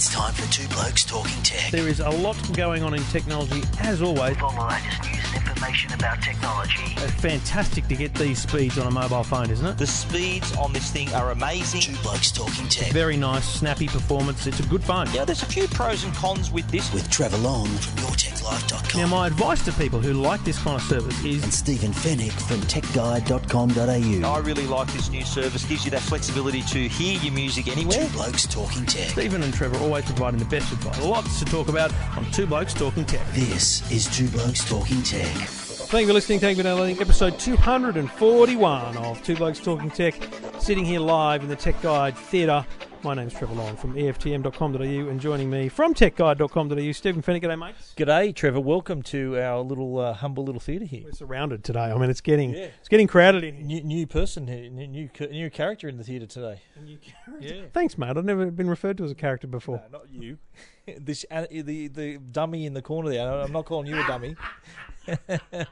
It's time for Two Blokes Talking Tech. There is a lot going on in technology, as always. With all the latest news and information about technology. It's fantastic to get these speeds on a mobile phone, isn't it? The speeds on this thing are amazing. Two Blokes Talking Tech. Very nice, snappy performance. It's a good phone. Yeah, there's a few pros and cons with this. With Trevor Long from YourTechLife.com. Now, my advice to people who like this kind of service is and Stephen Fenech from TechGuide.com.au. I really like this new service. Gives you that flexibility to hear your music anywhere. Two Blokes Talking Tech. Stephen and Trevor always providing the best advice. Lots to talk about on Two Blokes Talking Tech. This is Two Blokes Talking Tech. Thank you for listening. Thank you for downloading episode 241 of Two Blokes Talking Tech. Sitting here live in the Tech Guide Theatre. My name's Trevor Long from EFTM.com.au and joining me from TechGuide.com.au, Stephen Fenech. G'day, mates. G'day, Trevor. Welcome to our little uh, humble little theatre here. We're surrounded today. I mean, it's getting Yeah. it's getting crowded in here. New, new person here, new, new character in the theatre today. New character. Yeah, Thanks, mate. I've never been referred to as a character before. no, not you. this uh, the the dummy in the corner there. I'm not calling you a dummy.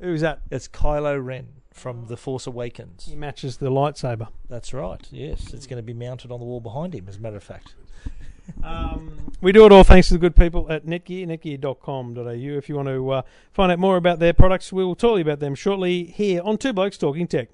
Who's that? It's Kylo Ren from The Force Awakens. He matches the lightsaber. That's right. Yes, it's going to be mounted on the wall behind him. As a matter of fact. Um, we do it all thanks to the good people at Netgear, netgear.com.au. If you want to uh, find out more about their products, we will tell you about them shortly here on Two Blokes Talking Tech.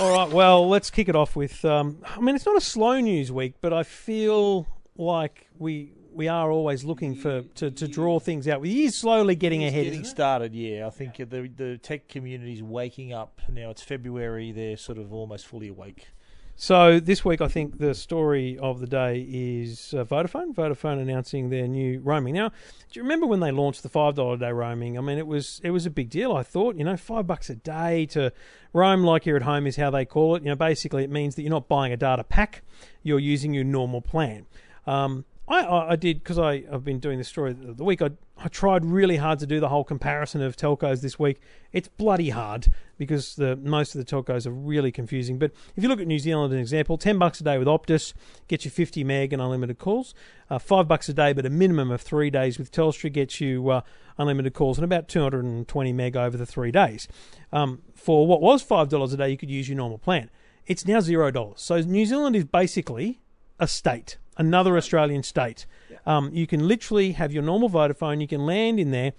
All right, well, let's kick it off with. Um, I mean, it's not a slow news week, but I feel like we we are always looking for to, to draw things out. We is slowly getting It's ahead. getting started. Yeah, I think the the tech community is waking up now. It's February. They're sort of almost fully awake. So this week, I think the story of the day is uh, Vodafone. Vodafone announcing their new roaming. Now, do you remember when they launched the five dollar a day roaming? I mean, it was it was a big deal. I thought, you know, five bucks a day to roam like you're at home is how they call it. You know, basically, it means that you're not buying a data pack; you're using your normal plan. Um, I, I, did because I've been doing the story of the week. I I tried really hard to do the whole comparison of telcos this week. It's bloody hard because the most of the telcos are really confusing. But if you look at New Zealand, as an example, ten bucks a day with Optus gets you fifty meg and unlimited calls. Uh, Five bucks a day, but a minimum of three days with Telstra gets you uh, unlimited calls and about two hundred and twenty meg over the three days. Um, for what was five dollars a day, you could use your normal plan. It's now zero dollars. So New Zealand is basically a state, another Australian state. Um, you can literally have your normal Vodafone. You can land in there.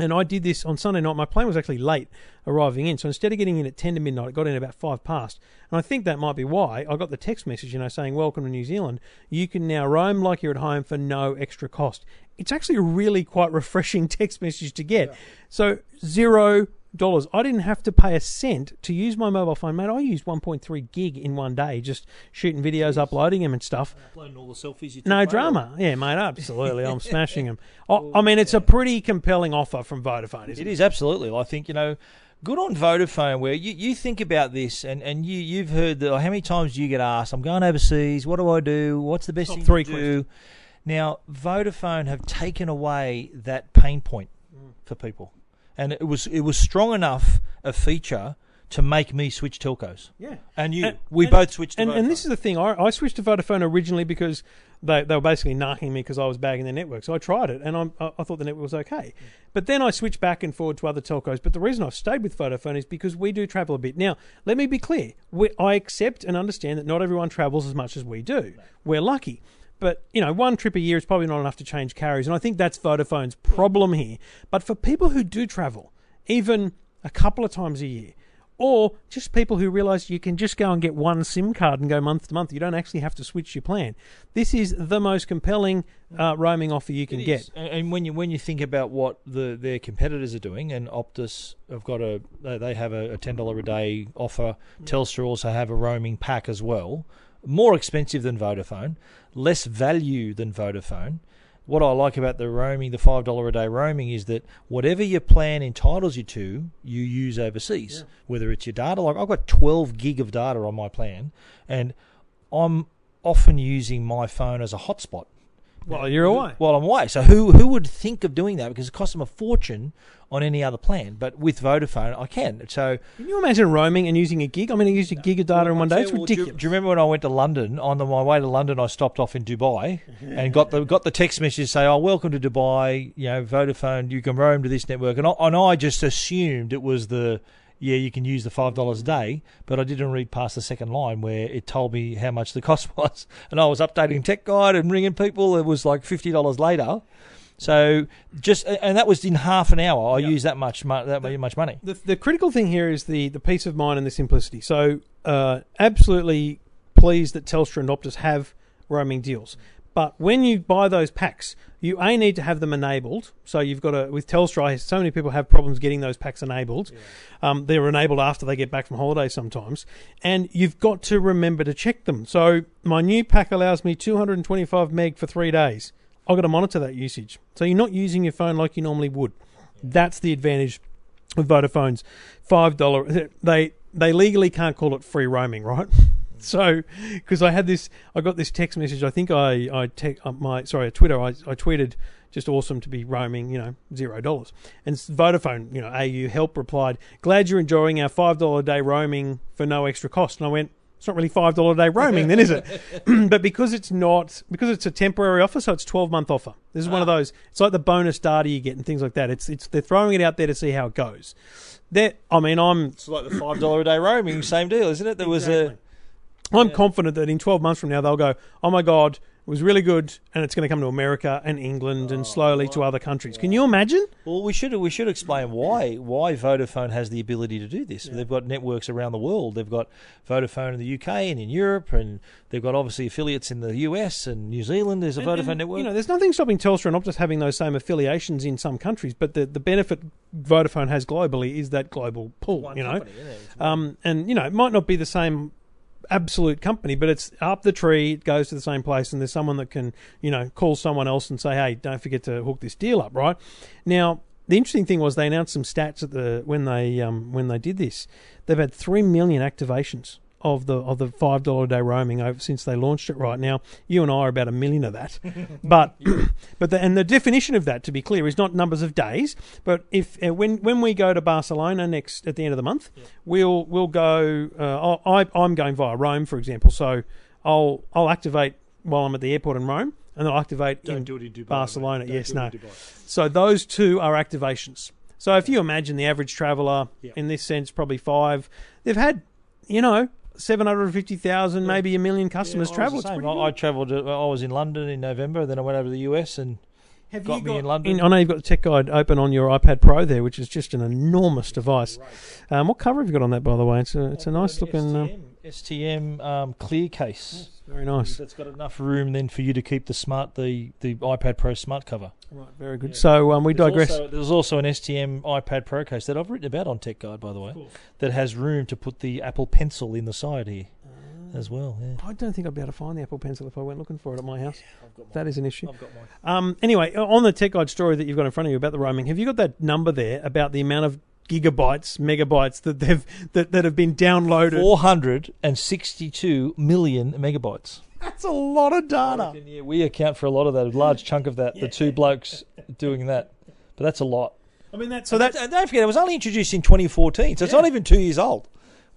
And I did this on Sunday night. My plane was actually late arriving in. So instead of getting in at 10 to midnight, it got in about 5 past. And I think that might be why I got the text message, you know, saying, Welcome to New Zealand. You can now roam like you're at home for no extra cost. It's actually a really quite refreshing text message to get. So, zero dollars. I didn't have to pay a cent to use my mobile phone, mate. I used 1.3 gig in one day, just shooting videos, uploading them and stuff. Uploading all the selfies you took, No drama. Yeah, mate, absolutely. I'm smashing them. I, I mean, it's a pretty compelling offer from Vodafone, isn't It it? is absolutely. I think you know, good on Vodafone. Where you, you think about this, and, and you you've heard that. How many times do you get asked? I'm going overseas. What do I do? What's the best Top thing three to do? Now, Vodafone have taken away that pain point Mm. for people, and it was it was strong enough a feature to make me switch telcos. Yeah. And you, And- we and- both switched. And, and this is the thing. I, I switched to Vodafone originally because they, they were basically knocking me because I was bagging their network. So I tried it, and I'm, I, I thought the network was okay. Mm. But then I switched back and forward to other telcos. But the reason I've stayed with Vodafone is because we do travel a bit. Now, let me be clear. We, I accept and understand that not everyone travels as much as we do. We're lucky. But, you know, one trip a year is probably not enough to change carriers. And I think that's Vodafone's problem here. But for people who do travel, even a couple of times a year, or just people who realize you can just go and get one SIM card and go month to month. You don't actually have to switch your plan. This is the most compelling uh, roaming offer you can get. And, when you when you think about what the their competitors are doing, and Optus have got a they have a, a ten dollar a day offer. Telstra also have a roaming pack as well, more expensive than Vodafone, less value than Vodafone. What I like about the roaming, the five dollar a day roaming, is that whatever your plan entitles you to, you use overseas. Whether it's your data, like I've got twelve gig of data on my plan, and I'm often using my phone as a hotspot Well, you're away. while I'm away. So who who would think of doing that? Because it costs them a fortune on any other plan. But with Vodafone, I can. So Can you imagine roaming and using a gig? I mean, I used a gig of data in one day. It's Well, do you- ridiculous. Do you, remember when I went to London? On the, my way to London, I stopped off in Dubai and got the got the text message say, "Oh, welcome to Dubai. You know, Vodafone. You can roam to this network." And I, and I just assumed it was the yeah, you can use the five dollars a day, but I didn't read past the second line where it told me how much the cost was, and I was updating Tech Guide and ringing people. It was like fifty dollars later. So just and that was in half an hour. I used that much that much money. the, the critical thing here is the, the peace of mind and the simplicity. So, uh, absolutely pleased that Telstra and Optus have roaming deals. But when you buy those packs, you a need to have them enabled. So you've got to with Telstra. So many people have problems getting those packs enabled. Um, they're enabled after they get back from holiday sometimes, and you've got to remember to check them. So my new pack allows me 225 meg for three days. I've got to monitor that usage. So you're not using your phone like you normally would. That's the advantage with Vodafone's five dollar. They they legally can't call it free roaming, right? So, because I had this, I got this text message. I think I I te- uh, my sorry, Twitter. I, I tweeted just awesome to be roaming. You know, zero dollars. And Vodafone, you know, AU help replied, glad you're enjoying our five dollar a day roaming for no extra cost. And I went. It's not really five dollar a day roaming, then is it? but because it's not, because it's a temporary offer, so it's twelve month offer. This is one of those. It's like the bonus data you get and things like that. It's it's they're throwing it out there to see how it goes. That I mean, I'm It's like the five dollar a day roaming, same deal, isn't it? There was a I'm confident that in 12 months from now they'll go, oh my god, it was really good, and it's going to come to America and England and slowly to other countries. Can you imagine? Well, we should we should explain why why Vodafone has the ability to do this. They've got networks around the world. They've got Vodafone in the UK and in Europe, and they've got obviously affiliates in the US and New Zealand. There's a And- Vodafone and, network. You know, there's nothing stopping Telstra and Optus having those same affiliations in some countries, but the, the benefit Vodafone has globally is that global pull. you know, um, and you know, it might not be the same absolute company, but it's up the tree, it goes to the same place, and there's someone that can, you know, call someone else and say, hey, don't forget to hook this deal up, right? Now, the interesting thing was they announced some stats at the when they um, when they did this. They've had three million activations of the of the five dollar a day roaming over since they launched it. Right now, you and I are about a million of that, but but the, and the definition of that, to be clear, is not numbers of days, but if uh, when when we go to Barcelona next at the end of the month, we'll we'll go. Uh, I I'm going via Rome, for example, so I'll I'll activate while I'm at the airport in Rome, and then I'll activate in do in Dubai, Barcelona. Don't Yes, no. So those two are activations. So if you imagine the average traveller Yeah. in this sense, probably five, they've had, you know, seven hundred fifty thousand, maybe a million customers Yeah, I travel. the It's same. pretty I, I travelled. I was in London in November. Then I went over to the US and Have got you me in London. I know you've got the Tech Guide open on your iPad Pro there, which is just an enormous device. Um, what cover have you got on that, by the way? It's a it's a nice looking, um, STM, um, clear case. very nice. That's got enough room then for you to keep the smart the, the iPad Pro smart cover. Right, very good. So um, we There's digress. Also, there's also an STM iPad Pro case that I've written about on Tech Guide, by the way, that has room to put the Apple Pencil in the side here as well. Yeah. I don't think I'd be able to find the Apple Pencil if I went looking for it at my house. I've got That is an issue. I've got mine. Um, anyway, on the Tech Guide story that you've got in front of you about the roaming, have you got that number there about the amount of gigabytes, megabytes that they've that, that have been downloaded? 462 million megabytes. That's a lot of data. Yeah, we account for a lot of that, a large chunk of that. The two blokes doing that, but that's a lot. I mean, that's. so that don't forget, it was only introduced in 2014, so it's not even two years old.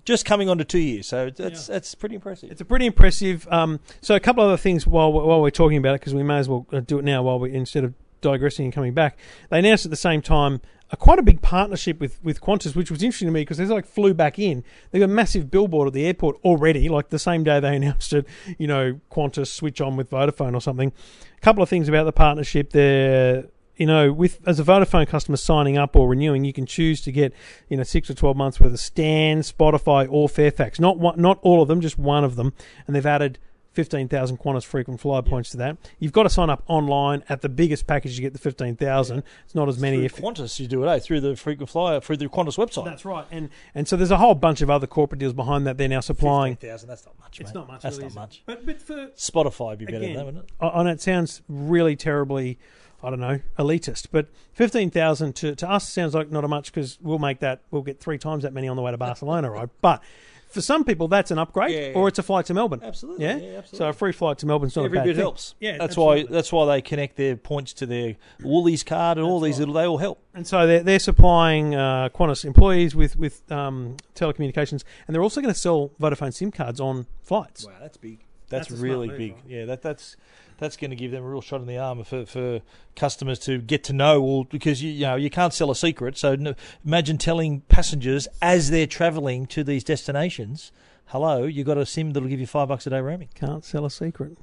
Just coming on to two years, so that's that's pretty impressive. it's a pretty impressive. Um, so a couple of other things while we're- while we're talking about it, because we may as well uh, do it now while we instead of digressing and coming back. They announced at the same time a quite a big partnership with with Qantas, which was interesting to me because they like flew back in. They got a massive billboard at the airport already, like the same day they announced it. You know, Qantas switch on with Vodafone or something. A couple of things about the partnership there. You know, with as a Vodafone customer signing up or renewing, you can choose to get you know six or twelve months worth of Stan, Spotify, or Fairfax. Not one, not all of them, just one of them, and they've added. 15,000 Qantas frequent flyer points to that. You've got to sign up online at the biggest package you get the 15,000. It's not as many through if Qantas, you do it, eh? Through the frequent flyer, through the Qantas website. That's right. And and so there's a whole bunch of other corporate deals behind that they're now supplying. 15,000, that's not much, It's mate. not much. That's really, not much. But but for Spotify would be better Again, than that, wouldn't it? and it sounds really terribly, I don't know, elitist. But fifteen thousand to to us sounds like not a much because we'll make that. We'll get three times that many on the way to Barcelona, right? But for some people that's an upgrade, Yeah. or it's a flight to Melbourne. Absolutely, Yeah, yeah, absolutely. So a free flight to Melbourne's not Every a bad bit thing. helps. Yeah, that's absolutely. why that's why they connect their points to their Woolies card and all these little. They all help. And so they're, they're supplying uh, Qantas employees with with um, telecommunications, and they're also going to sell Vodafone SIM cards on flights. Wow, that's big. That's, That's a smart really move, big. right? Yeah, that that's that's going to give them a real shot in the arm for, for customers to get to know all because you, you know you can't sell a secret. So no, imagine telling passengers as they're travelling to these destinations, "Hello, you got a sim that'll give you five bucks a day roaming." Can't sell a secret.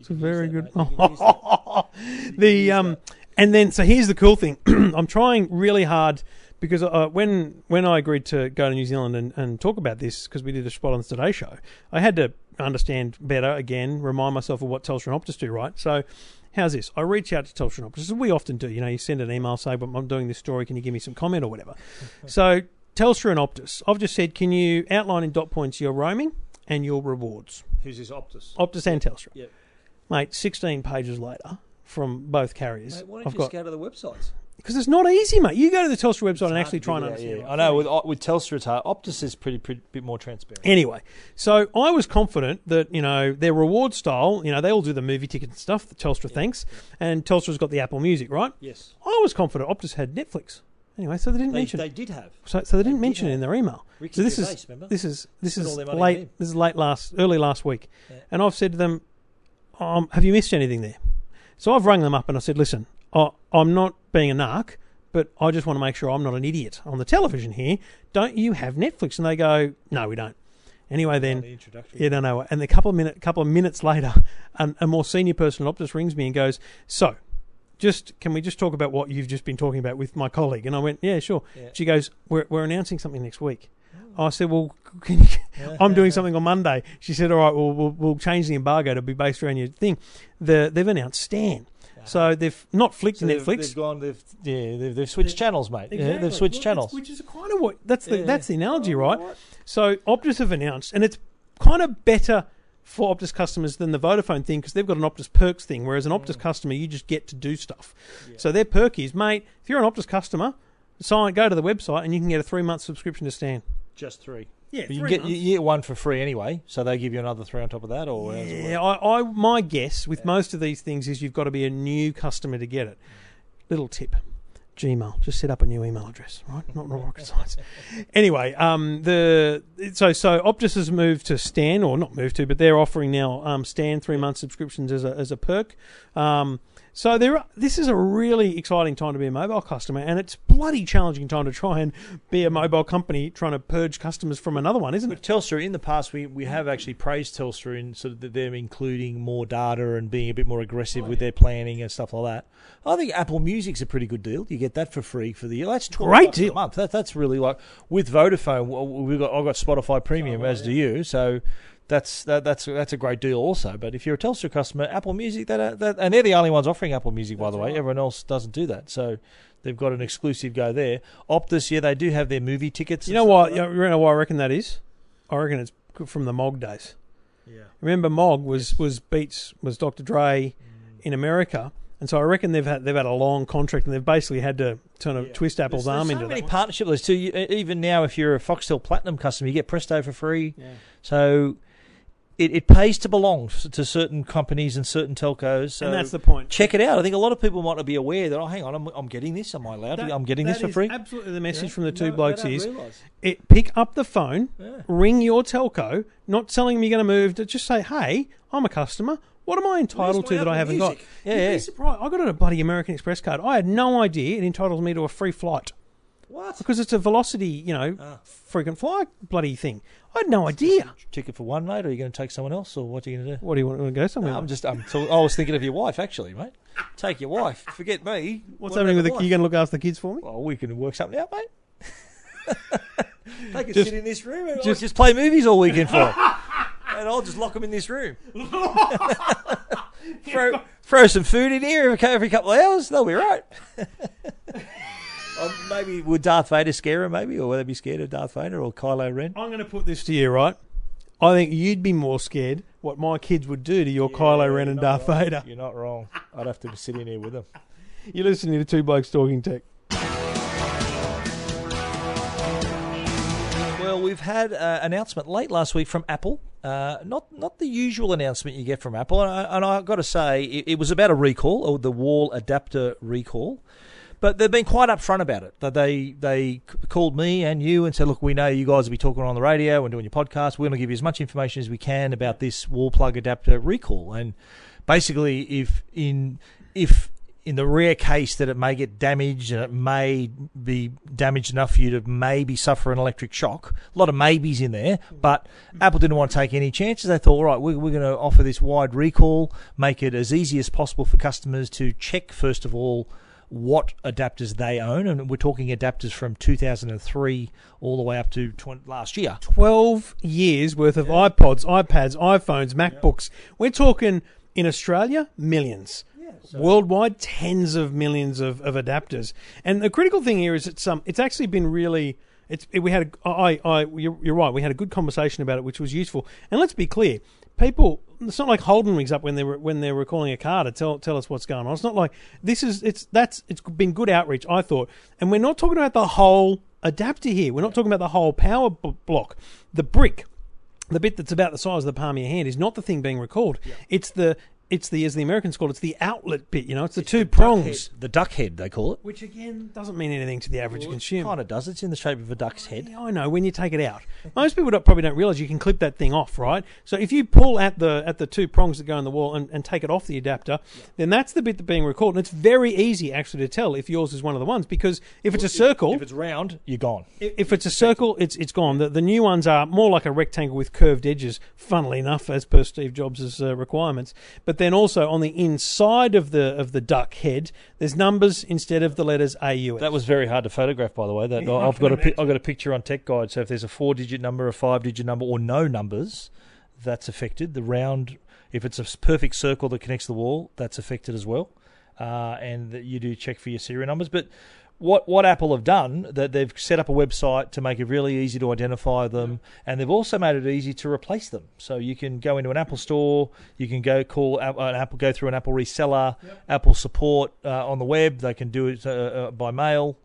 It's a very use good. that, mate. You can use that. the um, and then so here's the cool thing. I'm trying really hard because uh, when when I agreed to go to New Zealand and, and talk about this because we did a spot on the Today Show, I had to understand better again, remind myself of what Telstra and Optus do, right? So. How's this? I reach out to Telstra and Optus, as we often do. You know, you send an email, say, "But I'm doing this story. Can you give me some comment or whatever?" so Telstra and Optus, I've just said, "Can you outline in dot points your roaming and your rewards?" Who's this Optus? Optus and Telstra. Yep. Mate, 16 pages later from both carriers. Mate, why don't I've you got just go to the websites? Because it's not easy, mate. You go to the Telstra website and actually try and Yeah, understand. yeah. what I know with with Telstra, it's hard. Optus is pretty, pretty bit more transparent. Anyway, so I was confident that you know their reward style. You know they all do the movie ticket and stuff. that Telstra thanks, and Telstra's got the Apple Music, right? Yes, I was confident Optus had Netflix. Anyway, so they didn't they, mention they it. did have. So, so they didn't did mention it in their email. Ricky so this Gervais, is remember? this is this Spent is all their late. This is late last, early last week, Yeah. and I've said to them, um, "Have you missed anything there?" So I've rung them up and I said, "Listen, I, I'm not being a narc, but I just want to make sure I'm not an idiot on the television here. Don't you have Netflix?" And they go, "No, we don't." Anyway, then the yeah, no, no. And a couple of minute, couple of minutes later, an, a more senior person at Optus rings me and goes, "So, just can we just talk about what you've just been talking about with my colleague?" And I went, "Yeah, sure." Yeah. She goes, "We're we're announcing something next week." Oh. I said, "Well, can you, I'm doing something on Monday." She said, "All right, well, we'll we'll change the embargo to be based around your thing." The they've announced Stan, so they've not flicked So they've, Netflix. they've gone. They've yeah. They've, they've switched channels, mate. Yeah, Exactly. they've switched Well, channels. which is kind of what that's the Yeah. that's the analogy, Oh, right? right. So Optus have announced, and it's kind of better for Optus customers than the Vodafone thing because they've got an Optus Perks thing, whereas an mm. Optus customer you just get to do stuff. So their perk is, mate, if you're an Optus customer, sign, go to the website, and you can get a three month subscription to Stan. Just three. Yeah, But you can get you, you get one for free anyway, so they give you another three on top of that, or Yeah. I, I my guess with most of these things is you've got to be a new customer to get it. Little tip. Gmail. Just set up a new email address, right? Not not rocket science. Anyway, um, the so so Optus has moved to Stan, or not moved to, but they're offering now um, Stan three month subscriptions as a as a perk. Um, so there, are, this is a really exciting time to be a mobile customer, and it's bloody challenging time to try and be a mobile company trying to purge customers from another one, isn't But it? Telstra, in the past, we, we have actually praised Telstra in sort of them including more data and being a bit more aggressive with their planning and stuff like that. I think Apple Music's a pretty good deal. You get that for free for the year. That's Great bucks a month. That, that's really like with Vodafone. We got I got Spotify Premium, as do you. So that's that, that's that's a great deal also. But if you're a Telstra customer, Apple Music, that, that and they're the only ones offering Apple Music, by the way. Everyone else doesn't do that. So. They've got an exclusive go there. Optus, yeah, they do have their movie tickets. You know stuff what? like You know what I reckon that is? I reckon it's from the Mog days. Yeah. Remember, Mog was was Beats was Dr. Dre mm. in America, and so I reckon they've had they've had a long contract, and they've basically had to kind of Yeah. twist Apple's There's- arm there's into so many that. partnership lists too. You, even now, if you're a Foxtel Platinum customer, you get Presto for free. Yeah. So it, it pays to belong to certain companies and certain telcos. So and that's the point. check it out. I think a lot of people might not be aware that. Oh, hang on, I'm, I'm getting this. Am I allowed? to? I'm getting this for free. Absolutely, the message Yeah. from the two No, blokes is it, pick up the phone, Yeah. ring your telco, not telling them you're going to move. To just say, hey, I'm a customer. What am I entitled to that I haven't Music? got? Yeah, You'd yeah. surprised. I got a bloody American Express card. I had no idea it entitles me to a free flight. What? because it's a velocity, you know, Ah. frequent flyer bloody thing. I had no idea. Ticket for one, mate. Or are you going to take someone else, or what are you going to do? What do you want to go somewhere? No, I'm just. I'm. Talk- I was thinking of your wife, actually, mate. Take your wife. Forget me. What's What happening with the? wife? You going to look after the kids for me? Well, we can work something out, mate. they can Just- sit in this room and just- just, play movies all weekend for it. and I'll just lock them in this room. throw, throw some food in here every, every couple of hours. They'll be right. Um, maybe would Darth Vader scare them? Maybe, or would they be scared of Darth Vader or Kylo Ren? I'm going to put this to you, right? I think you'd be more scared what my kids would do to your Kylo Ren and Darth wrong. Vader. You're not wrong. I'd have to be sitting here with them. You're listening to Two Blokes Talking Tech. Well, we we've had an announcement late last week from Apple. Uh, not not the usual announcement you get from Apple, and, I, and I've got to say it, it was about a recall or the wall adapter recall. But they've been quite upfront about it. That they they called me and you and said, "Look, we know you guys will be talking on the radio and doing your podcast. We're going to give you as much information as we can about this wall plug adapter recall." And basically, if in if in the rare case that it may get damaged and it may be damaged enough for you to maybe suffer an electric shock. A lot of maybes in there, but Apple didn't want to take any chances. They thought, all right, we're, we're going to offer this wide recall, make it as easy as possible for customers to check, first of all, what adapters they own. And we're talking adapters from 2003 all the way up to 20, last year. 12 years worth of iPods, iPads, iPhones, MacBooks. We're talking in Australia, millions. Worldwide, tens of millions of, of adapters. And the critical thing here is it's um, it's actually been really. It's it, we had a, I I you're, you're right. We had a good conversation about it, which was useful. And let's be clear, people. It's not like Holden rings up when they're when they're recalling a car to tell tell us what's going on. It's not like this is it's that's it's been good outreach. I thought, and we're not talking about the whole adapter here. We're not talking about the whole power b- block. The brick the bit that's about the size of the palm of your hand is not the thing being recalled. It's the it's the as the Americans call it, it's the outlet bit. You know, it's the two prongs, The duck head, they call it. which again doesn't mean anything to the average consumer. Kind of does. It's in the shape of a duck's head. Yeah, I know. When you take it out, most people don't, probably don't realize you can clip that thing off, right? So if you pull at the at the two prongs that go in the wall and, and take it off the adapter, then that's the bit that's being recalled, and it's very easy actually to tell if yours is one of the ones because if it's a circle, If it's round, you're gone. if if it's a circle, it's it's gone. The, the new ones are more like a rectangle with curved edges, funnily enough, as per Steve Jobs' uh, requirements. But then also on the inside of the of the duck head, there's numbers instead of the letters AUS. That was very hard to photograph, by the way. That Yeah, I've got a can pi- I've got a picture on Tech Guide. So if there's a four-digit number, a five-digit number, or no numbers, that's affected. The round, if it's a perfect circle that connects the wall, that's affected as well. Uh, and that you do check for your serial numbers. But what what Apple have done that they've set up a website to make it really easy to identify them, and they've also made it easy to replace them. So you can go into an Apple store, you can go call an Apple, go through an Apple reseller, Apple support uh, on the web. They can do it uh, uh, by mail.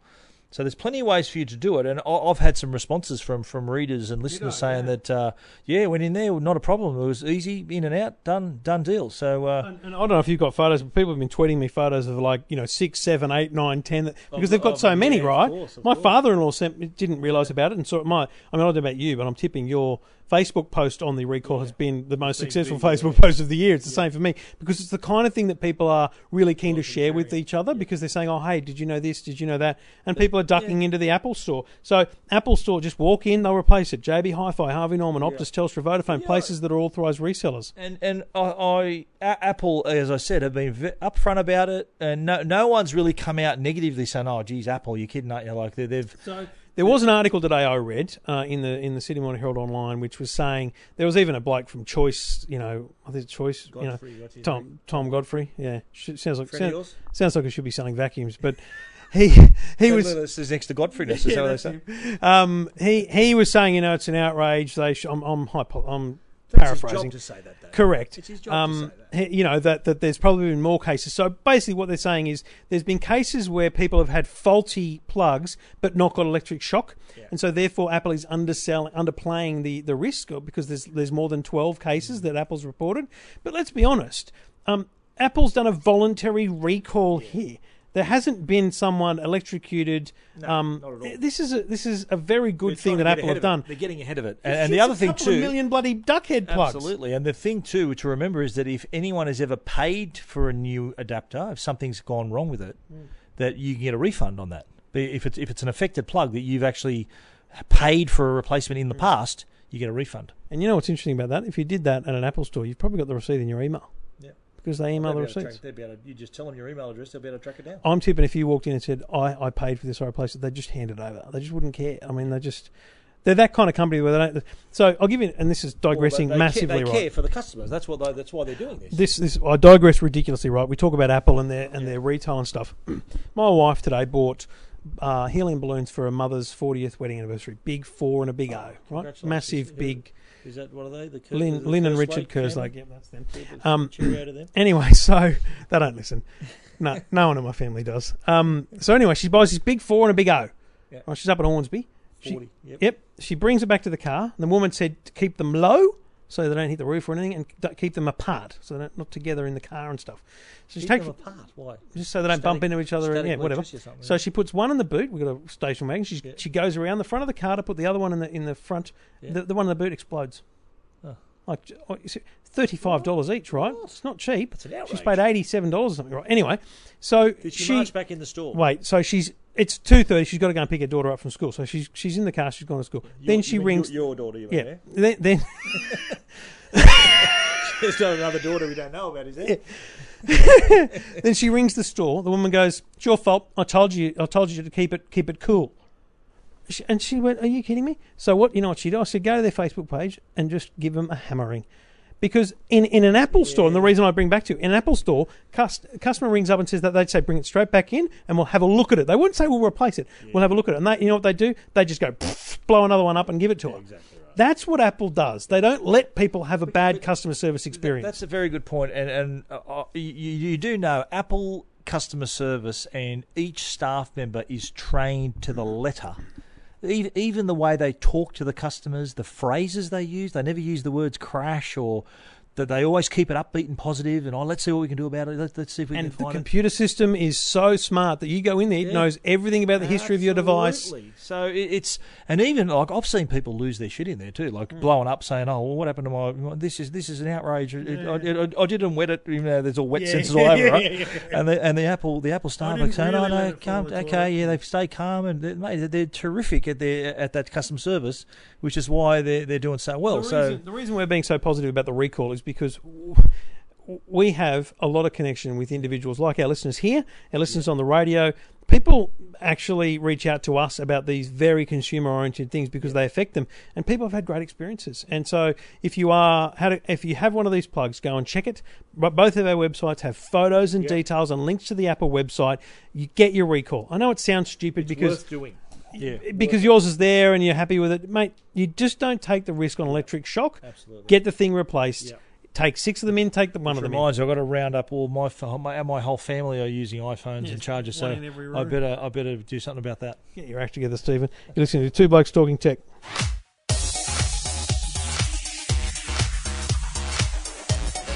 So there's plenty of ways for you to do it, and I've had some responses from, from readers and listeners saying that uh, yeah, went in there, not a problem. It was easy, in and out, done, done deal. So uh, And, and I don't know if you've got photos, but people have been tweeting me photos of like you know six, seven, eight, nine, ten, that- because they've got of- so many, yeah, of right? course, of my course. father-in-law sent, didn't realise about it, and so my. I mean, I don't know about you, but I'm tipping your Facebook post on the recall has been the most successful Facebook post of the year. It's the same for me because it's the kind of thing that people are really keen to share with each other because they're saying, "Oh, hey, did you know this? Did you know that?" And people are ducking into the Apple Store. So Apple Store, just walk in, they'll replace it. JB Hi-Fi, Harvey Norman, Optus, Telstra, Vodafone, places that are authorised resellers. And and I, I A- Apple, as I said, have been upfront about it, and no no one's really come out negatively saying, "Oh, geez, Apple, you're kidding, aren't you?" Like they- they've There was an article today I read uh, in the in the Sydney Morning Herald online, which was saying there was even a bloke from Choice, you know, I think it's Choice, you know, Tom Tom Godfrey, yeah, Sh- sounds like sound, sounds like it should be selling vacuums, but he he was this is next to Godfreeness. Is that what they say? um, he he was saying, you know, it's an outrage. They sh- I'm I'm, hypo- I'm paraphrasing. job to say that. Though. Correct. It's his job um, to say he- You know that that there's probably been more cases. So basically, what they're saying is there's been cases where people have had faulty plugs but not got electric shock, and so therefore Apple is underselling, underplaying the the risk because there's there's more than 12 cases that Apple's reported. But let's be honest, um, Apple's done a voluntary recall here. There hasn't been someone electrocuted. um, not at all. This is a this is a very good thing that Apple have done. They're getting ahead of it. And, and the other a thing too, million bloody duckhead plugs. Absolutely. And the thing too to remember is that if anyone has ever paid for a new adapter, if something's gone wrong with it, that you can get a refund on that. If it's if it's an affected plug that you've actually paid for a replacement in the past, you get a refund. And you know what's interesting about that? If you did that at an Apple store, you've probably got the receipt in your email. Yeah. Because they email the receipts. they'd be able to, you just tell them your email address, they'll be able to track it down. I'm tipping if you walked in and said, I, I paid for this, I replaced it, they'd just hand it over. They just wouldn't care. I mean, they just. They're that kind of company where they don't. So I'll give you, and this is digressing Well, they- they massively, care, they right? care for the customers. That's what they, that's why they're doing this. This, this, I digress ridiculously, right? We talk about Apple and their and their retail and stuff. My wife today bought uh, helium balloons for her mother's 40th wedding anniversary. Big four and a big O, right? Massive, big. Is that what are they? The Lynn, the Lynn and Richard? Kerslake. Yep, that's them. Um, cheerio to them. Anyway, so they don't listen. No, no one in my family does. Um, so anyway, she buys this big four and a big O. Yeah. Right, she's up at Hornsby, She- 40. Yep. Yep. She brings it back to the car. The woman said to keep them low so they don't hit the roof or anything, and keep them apart so they're not together in the car and stuff. So she takes them apart. Why? just so they don't bump into each other and yeah, whatever. electricity or something, So she puts one in the boot. We've got a station wagon. She's, Yeah. She goes around the front of the car to put the other one in the in the front. Yeah. The, the one in the boot explodes. Oh. Like you see, thirty-five dollars each, right? It's not cheap. That's an She's outrage. paid eighty-seven dollars or something, right? Anyway, so Did she, she march back in the store? wait. So she's it's two thirty. She's got to go and pick her daughter up from school. So she's she's in the car. She's gone to school. Your- then she rings. Your, your daughter, you yeah. mean, Then, then There's not another daughter we don't know about, is there? then she rings the store. The woman goes, "It's your fault. I told you. I told you to keep it keep it cool." She, and she went, "Are you kidding me?" So what? You know what she did? I said, "Go to their Facebook page and just give them a hammering." Because in, in an Apple store, and the reason I bring back to you, in an Apple store, cust- customer rings up and says that they'd say, bring it straight back in and we'll have a look at it. They wouldn't say we'll replace it. We'll have a look at it. And they, you know what they do? They just go, blow another one up and give it to her. Exactly right. That's what Apple does. They don't let people have a bad customer service experience. That's a very good point, and and uh, uh, you, you do know Apple customer service and each staff member is trained to the letter. Even, the way they talk to the customers, the phrases they use, they never use the words crash or that they always keep it upbeat and positive and oh let's see what we can do about it. Let, let's see if we and can the find it. computer system is so smart that you go in there, it knows everything about the history of your device. So it's and even like I've seen people lose their shit in there too, like Mm. blowing up, saying, "Oh, well, what happened to my? This is this is an outrage. It- I, I, didn't wet it. You know, there's all wet Yeah. sensors all over, Yeah, right? yeah, And the and the Apple the Apple didn't saying, really "Oh no, calm, at all." okay, yeah, they stay calm and they, mate, they're, they're terrific at their at that customer service, which is why they're they're doing so well. the, so reason, the reason we're being so positive about the recall is because we have a lot of connection with individuals like our listeners here, our listeners on the radio. People actually reach out to us about these very consumer oriented things because they affect them, and people have had great experiences. And so, if you are if you have one of these plugs, go and check it. But both of our websites have photos and details and links to the Apple website. You get your recall. I know it sounds stupid because doing. Yeah, because yours is there and you're happy with it, mate. You just don't take the risk on electric shock. absolutely. Get the thing replaced. Take six of them in. Take the one Which of them in. reminds me, I've got to round up all my my, my whole family are using iPhones Yes, and chargers, so in I better I better do something about that. Get your act together, Stephen. You're listening to Two Blokes Talking Tech.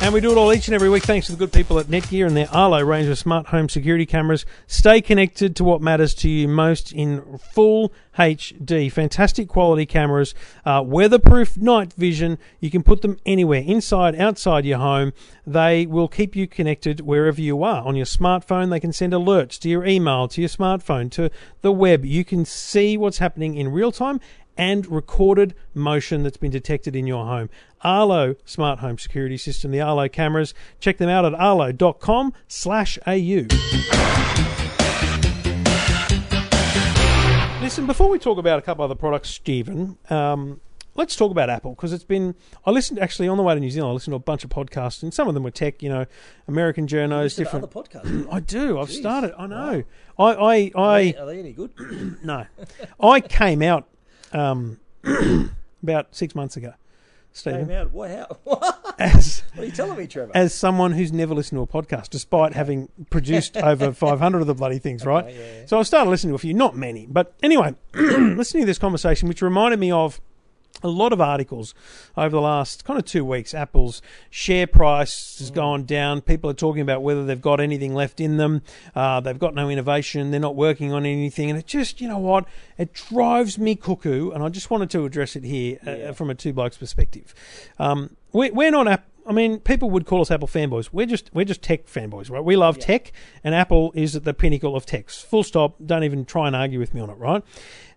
And we do it all each and every week thanks to the good people at Netgear and their Arlo range of smart home security cameras. Stay connected to what matters to you most in full HD. Fantastic quality cameras, uh, weatherproof night vision. You can put them anywhere, inside, outside your home. They will keep you connected wherever you are. On your smartphone, they can send alerts to your email, to your smartphone, to the web. You can see what's happening in real time and recorded motion that's been detected in your home. Arlo Smart Home Security System, the Arlo cameras. Check them out at arlo.com slash au. Listen, before we talk about a couple other products, Stephen, um, let's talk about Apple because it's been. I listened actually on the way to New Zealand. I listened to a bunch of podcasts, and some of them were tech. You know, American journos, different. podcasts. I do. I've Jeez. started. I know. I, I, I, are they any good? no, I came out um, about six months ago, Stephen, Came out. What? How? What as are you telling me, Trevor? as someone who's never listened to a podcast, despite having produced over 500 of the bloody things, right? Okay, yeah, yeah. So I started listening to a few, not many, but anyway, listening to this conversation, which reminded me of a lot of articles over the last kind of two weeks. Apple's share price has gone down. People are talking about whether they've got anything left in them. Uh, they've got no innovation. They're not working on anything. And it just, you know what? It drives me cuckoo. And I just wanted to address it here uh, from a two blokes perspective. Um, we, we're not Apple. I mean, people would call us Apple fanboys. We're just we're just tech fanboys, right? We love tech, and Apple is at the pinnacle of tech. Full stop. Don't even try and argue with me on it, right?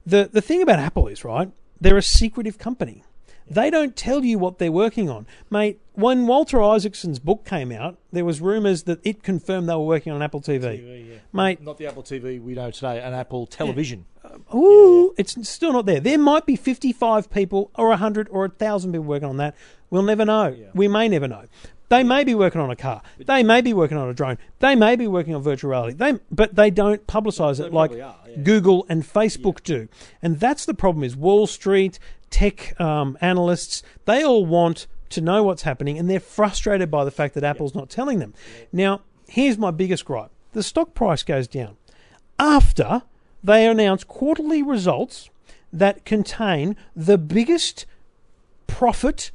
The the thing about Apple is, right? They're a secretive company. They don't tell you what they're working on, mate. When Walter Isaacson's book came out, there was rumours that it confirmed they were working on Apple TV, mate. Not the Apple TV we know today, an Apple television. Uh, ooh, it's still not there. There might be 55 people or 100 or 1,000 people working on that. We'll never know. We may never know. They may be working on a car. They may be working on a drone. They may be working on virtual reality. They, but they don't publicise it like are, yeah. Google and Facebook do. And that's the problem is Wall Street, tech um, analysts, they all want to know what's happening and they're frustrated by the fact that Apple's not telling them. Now, here's my biggest gripe. The stock price goes down after they announce quarterly results that contain the biggest profit,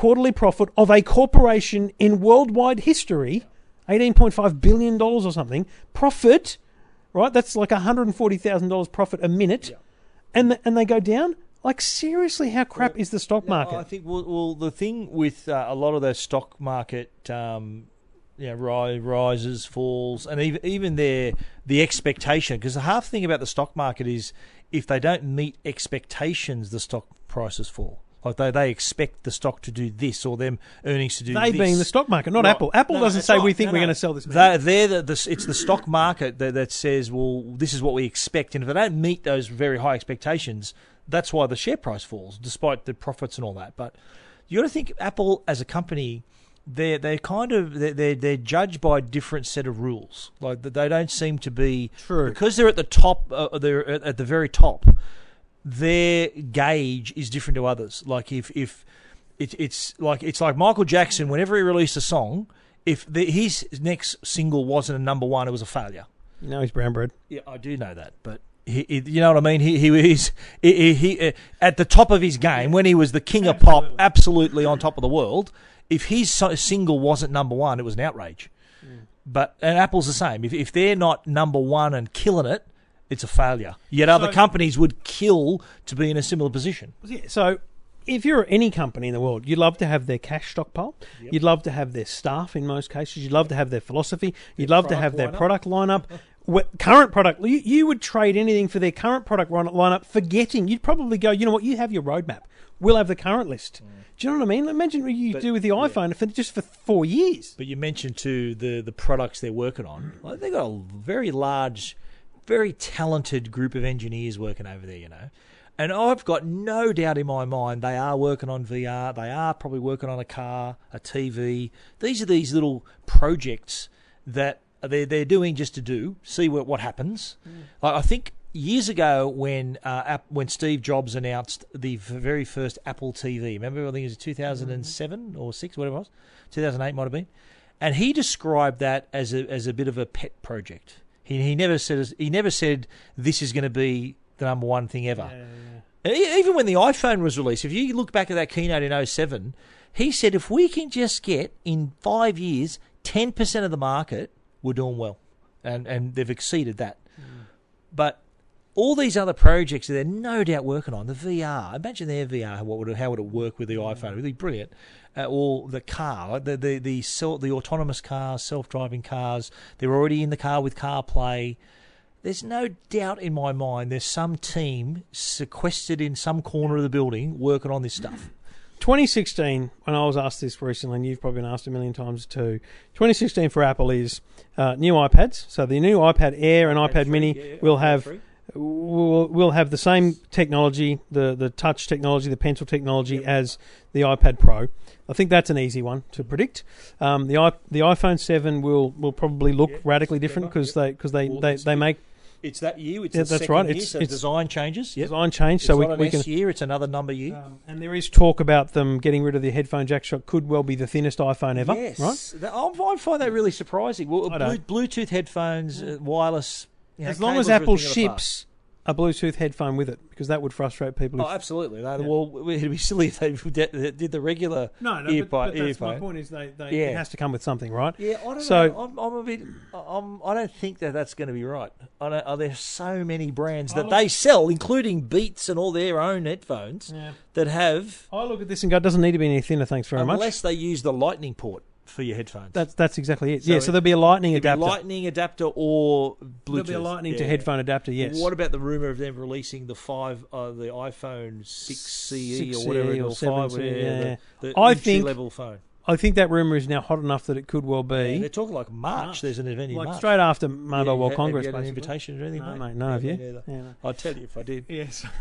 quarterly profit of a corporation in worldwide history, $18.5 billion or something, profit, right? That's like $140,000 profit a minute. And, the, and they go down? Like, seriously, how crap is the stock market? I think well, well the thing with uh, a lot of those stock market, um, you know, ri- rises, falls, and even even their the expectation. Because the half thing about the stock market is if they don't meet expectations, the stock prices fall. Like they, they expect the stock to do this or them earnings to do this. they this. being the stock market, not. Apple. Apple No, doesn't say not. we think No, we're no. going to sell this. They're, they're the, the, it's the stock market that, that says, well, this is what we expect. And if they don't meet those very high expectations, that's why the share price falls, despite the profits and all that. But you got to think Apple as a company, they're, they're kind of, they're, they're, they're judged by a different set of rules. Like they don't seem to be, True. because they're at the top, uh, they're at the very top, their gauge is different to others. Like if if it, it's like it's like Michael Jackson. Whenever he released a song, if the, his next single wasn't a number one, it was a failure. No, he's brown bread. Yeah, I do know that, but. He, he- you know what I mean? He he was he, he, he uh, at the top of his game when he was the king of pop, absolutely on top of the world. If his so- single wasn't number one, it was an outrage. But and Apple's the same. If if they're not number one and killing it, it's a failure. Yet other So- companies would kill to be in a similar position. So if you're any company in the world, you'd love to have their cash stockpile. You'd love to have their staff in most cases. You'd love to have their philosophy. You'd love to have their lineup. product lineup. Current product, you, you would trade anything for their current product line- lineup, forgetting you'd probably go, you know what, you have your roadmap. We'll have the current list. Mm. Do you know what I mean? Imagine what you But- do with the yeah. iPhone for just for four years. But you mentioned too the the products they're working on. Like they've got a very large, very talented group of engineers working over there. You know, and I've got no doubt in my mind they are working on VR. They are probably working on a car, a TV. These are these little projects that they're they're doing just to do see what what happens. Like, I think. Years ago, when uh, when Steve Jobs announced the very first Apple TV, remember I think it was 2007 or six, whatever it was, 2008 might have been, and he described that as a as a bit of a pet project. He he never said he never said this is going to be the number one thing ever. And e- even when the iPhone was released, if you look back at that keynote in 07, he said if we can just get in five years 10% of the market, we're doing well, and and they've exceeded that. Hmm. But all these other projects that they're no doubt working on, the VR, imagine their VR, what would it, how would it work with the iPhone? It would be brilliant. Uh, or the car, like the the the, self, the autonomous cars, self-driving cars. They're already in the car with CarPlay. There's no doubt in my mind there's some team sequestered in some corner of the building working on this stuff. 2016, when I was asked this recently, and you've probably been asked a million times too. 2016 for Apple is uh, new iPads. So the new iPad Air and iPad Mini will have will will have the same technology, the the touch technology, the pencil technology as the iPad Pro. I think that's an easy one to predict. Um, the i the iPhone 7 will will probably look radically different because yep. they because they, Well, they, they make It's that year. It's Yeah, the that's second right. Year, It's- so it's- design changes. Yep. design change, It's so we, we can year. It's another number year. Um, and there is talk about them getting rid of the headphone jack. So it could well be the thinnest iPhone ever, yes, right? I find that really surprising. Well, I blue, don't. Bluetooth headphones, uh, wireless. You know, As long as cables are a Apple thing of the past. ships a Bluetooth headphone with it, because that would frustrate people. Oh, if- absolutely. No, Well, it'd be silly if they did the regular. no, no, ear but, but that's my point. Is they, they Yeah. it has to come with something, right? Yeah, I don't So- know. I'm, I'm a bit. I'm, I don't think that that's going to be right. I don't, are there so many brands that Oh, they sell, including Beats and all their own headphones, Yeah. that have, I look at this and go, it doesn't need to be any thinner. Thanks very much. unless they use the Lightning port for your headphones. That's that's exactly it. So yeah, so it- there'll be a Lightning adapter. Lightning adapter or Bluetooth. There'll be a Lightning to headphone adapter. Yes. What about the rumor of them releasing the five, uh, the iPhone six CE 6CE or whatever, or or five, 7CE, yeah, yeah. the, the I think- level phone. I think that rumor is now hot enough that it could well Yeah, be they're talking like March. March. There's an event in like March. straight after Mobile Yeah, World have- Congress. Have you had an invitation or anything, No, mate? mate, no, have you? Yeah, no. I'd tell you if I did. Yes.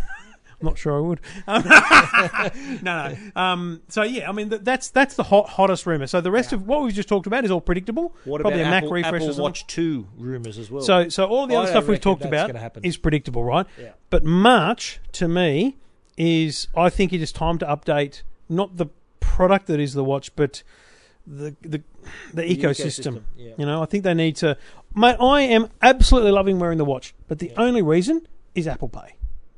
I'm not sure I would. Um, no, no. Um, so yeah, I mean th- that's that's the hot, hottest rumor. So the rest of what we've just talked about is all predictable. What Probably about a Mac Apple, refresh Apple. Watch Two rumors as well? So so all the I other stuff we've talked about is predictable, right? Yeah. But March to me is I think it is time to update not the product that is the watch, but the the, the, The ecosystem. ecosystem, yeah. You know, I think they need to. Mate, I am absolutely loving wearing the watch, but the Yeah. only reason is Apple Pay.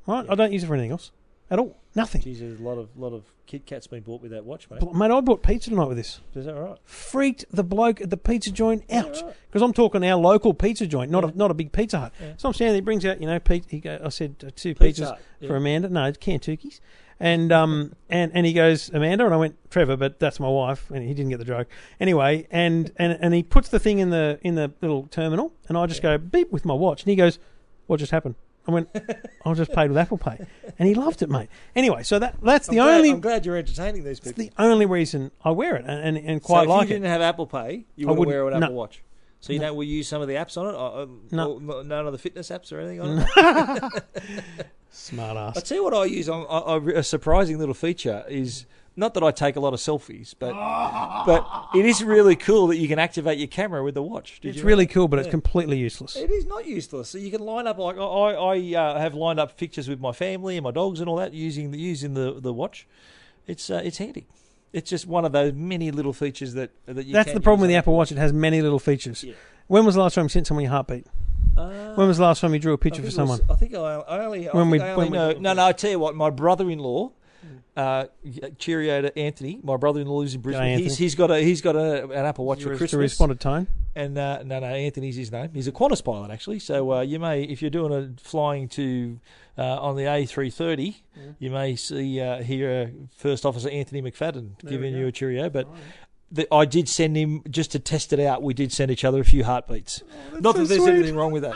Right? I don't use it for anything else at all. Nothing. Geez, there's a lot of lot of Kit Kats been bought with that watch, mate. But, Mate, I bought pizza tonight with this. Is that right? Freaked the bloke at the pizza joint out right. because I'm talking our local pizza joint, not a not a big Pizza Hut. So I'm standing there, he brings out, you know. He go, I said uh, two Pizza pizzas Hut, yeah. for Amanda. No, it's Cantukis. And um and, and he goes Amanda and I went Trevor, but that's my wife, and he didn't get the joke anyway. And and and he puts the thing in the in the little terminal, and I just go beep with my watch, and he goes, "What just happened?" I went, "I just paid with Apple Pay," and he loved it, mate. Anyway, so that that's the I'm glad, only I'm glad you're entertaining these that's people. the only reason I wear it, and and, and so quite if like you didn't have Apple Pay, you I would wouldn't- wear an no. Apple Watch. So you don't will use some of the apps on it? Uh, uh, No. or none of the fitness apps or anything on it? Smart ass. I tell you what I use on I, I, a surprising little feature is not that I take a lot of selfies, but but it is really cool that you can activate your camera with the watch. Did It's you really know? cool, but it's completely useless. It is not useless. So you can line up like I I uh, have lined up pictures with my family and my dogs and all that using the using the the watch. It's uh, it's handy. It's just one of those many little features that that you. That's the problem with the Apple Watch. It has many little features. Yeah. When was the last time you sent someone your heartbeat? Uh, When was the last time you drew a picture for it was- someone? I think I, I only. I When we- I only when we- know, no, no. I tell you what, my brother-in-law, uh, cheerio to Anthony. My brother-in-law lives in Brisbane. He's, he's got a he's got a, an Apple Watch for To Christmas. respond to tone. And uh, no, no, Anthony's his name. He's a Qantas pilot actually. So uh, you may, if you're doing a flying to uh, on the A330, you may see uh, hear uh, First Officer Anthony McFadden giving you a cheerio. But the, I did send him just to test it out. We did send each other a few heartbeats. Oh, Not so that there's sweet. anything wrong with that.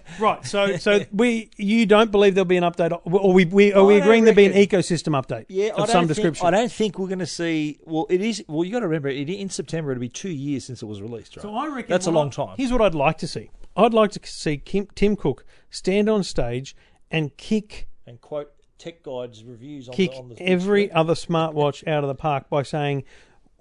Right. So so we you don't believe there'll be an update, or we we are I we agreeing there'll be an ecosystem update Yeah, of some think, description. I don't think we're going to see. Well, it is. Well, you got to remember, it, in September it'll be two years since it was released, right? So I reckon that's a long time. Here's what I'd like to see. I'd like to see Kim, Tim Cook stand on stage and kick and quote Tech Guide's reviews on kick the, on the every other smartwatch out of the park by saying,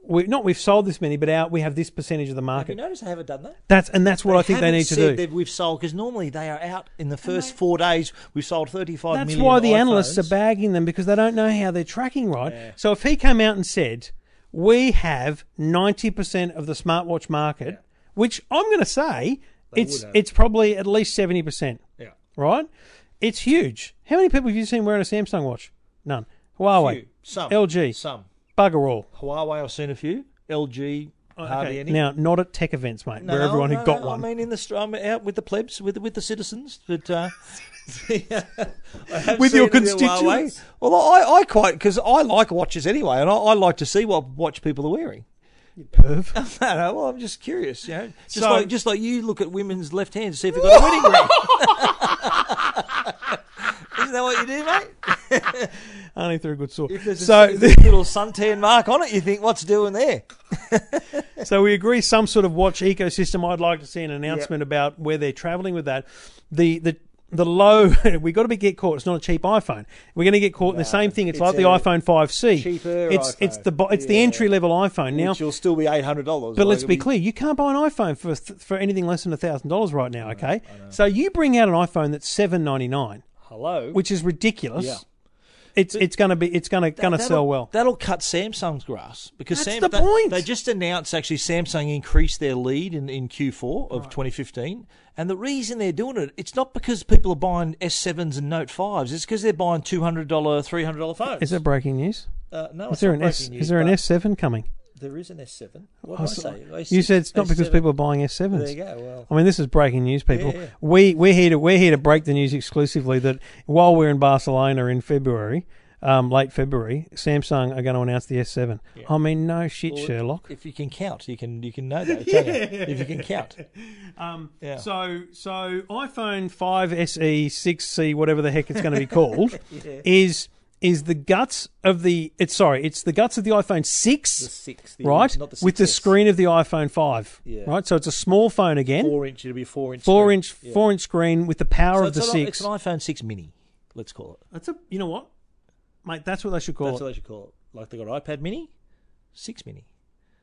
"We not we've sold this many, but out we have this percentage of the Have you market." noticed they haven't done that? That's and that's what I think they need to do. That we've sold because normally they are out in the first four days. We've sold thirty-five That's why the analysts are bagging them because they don't know how they're tracking right. Yeah. So if he came out and said, "We have ninety percent of the smartwatch market," which I'm going to say They it's it's probably at least seventy percent, Yeah. right? It's huge. How many people have you seen wearing a Samsung watch? None. Huawei, Few. Some. LG. Some. Bugger all. Huawei, I've seen a few. LG, hardly Okay, any. Now, not at tech events, mate, where everyone who got no, one. I mean, in the str- I'm out with the plebs, with with the citizens, but uh, I have With seen your it in constituents? Huawei. Well, I, I quite because I like watches anyway, and I, I like to see what watch people are wearing. Perv. No, no, well, I'm just curious, you know, just So- like just like you look at women's left hand to see if they've got a wedding ring. Isn't that what you do, mate? Only through a good sword. If there's a, So, there's a little suntan mark on it, you think, what's doing there? So we agree some sort of watch ecosystem. I'd like to see an announcement about where they're traveling with that. The the the low we got to be get caught. It's not a cheap iPhone. We're going to get caught in the same thing. It's, it's like the iPhone 5C. cheaper It's it's the it's the entry level iPhone now. Which will still be eight hundred dollars. But let's be clear, you can't buy an iPhone for for anything less than thousand dollars right now. Okay, so you bring out an iPhone that's seven ninety nine, Hello, which is ridiculous. Yeah. It's it's going to be it's going to going to That'll- sell well. That'll cut Samsung's grass because That's Sam, the they, point. They just announced actually Samsung increased their lead in, in Q4 of 2015, and the reason they're doing it, it's not because people are buying S7s and Note 5s. It's because they're buying two hundred dollar, three hundred dollar phones. Is that breaking news? Uh, no, Is it's there not an S? breaking Is there an S seven coming? There is an S7. What Oh, did I say? You said it's not because S7. people are buying S7s. There you go. Well, I mean, this is breaking news, people. Yeah, yeah. We we're here to we're here to break the news exclusively that while we're in Barcelona in February, um, late February, Samsung are going to announce the S7. I mean, no shit, Well, Sherlock. if you can count, you can you can know that. Can't you? If you can count, Um, Yeah. So so iPhone 5 SE 6C whatever the heck it's going to be called is is the guts of the it's sorry it's the guts of the iPhone 6 the six, the, right Not the with the 6S. screen of the iPhone 5 Yeah. right so it's a small phone again four inch. It'll be four inch. four screen. inch Yeah. four inch screen with the power So of the it's, an, six it's an iPhone six mini. Let's call it. that's a you know what mate that's what they should call That's it what they should call it. Like they got iPad Mini, six mini.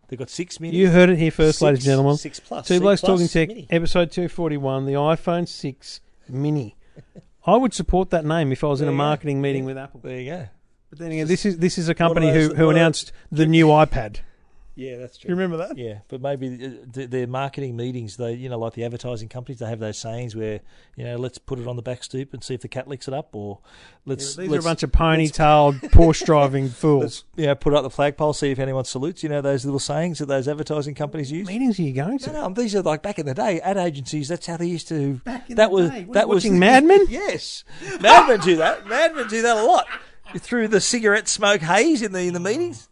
They got six mini. you heard it here first six, ladies and gentlemen Six plus. two blokes plus talking tech Mini. episode 241 the iPhone 6 mini I would support that name if I was in a There you go. marketing meeting with Apple There you go. But then again, this is this is a company those- who, who announced the new iPad. Yeah, that's true. Do you remember that? Yeah, but maybe uh, th- their marketing meetings, they you know, like the advertising companies, they have those sayings where you know, let's put it on the back stoop and see if the cat licks it up, or let's These are a bunch of ponytailed Porsche driving fools. let's you know, put up the flagpole, see if anyone salutes. You know those little sayings that those advertising companies use. meetings are you going to? No, no, these are like back in the day, ad agencies. That's how they used to. Back in that the was day? What, that was watching Mad Men? Yes, Mad Men do that. Mad Men do that a lot. Through the cigarette smoke haze in the in the meetings.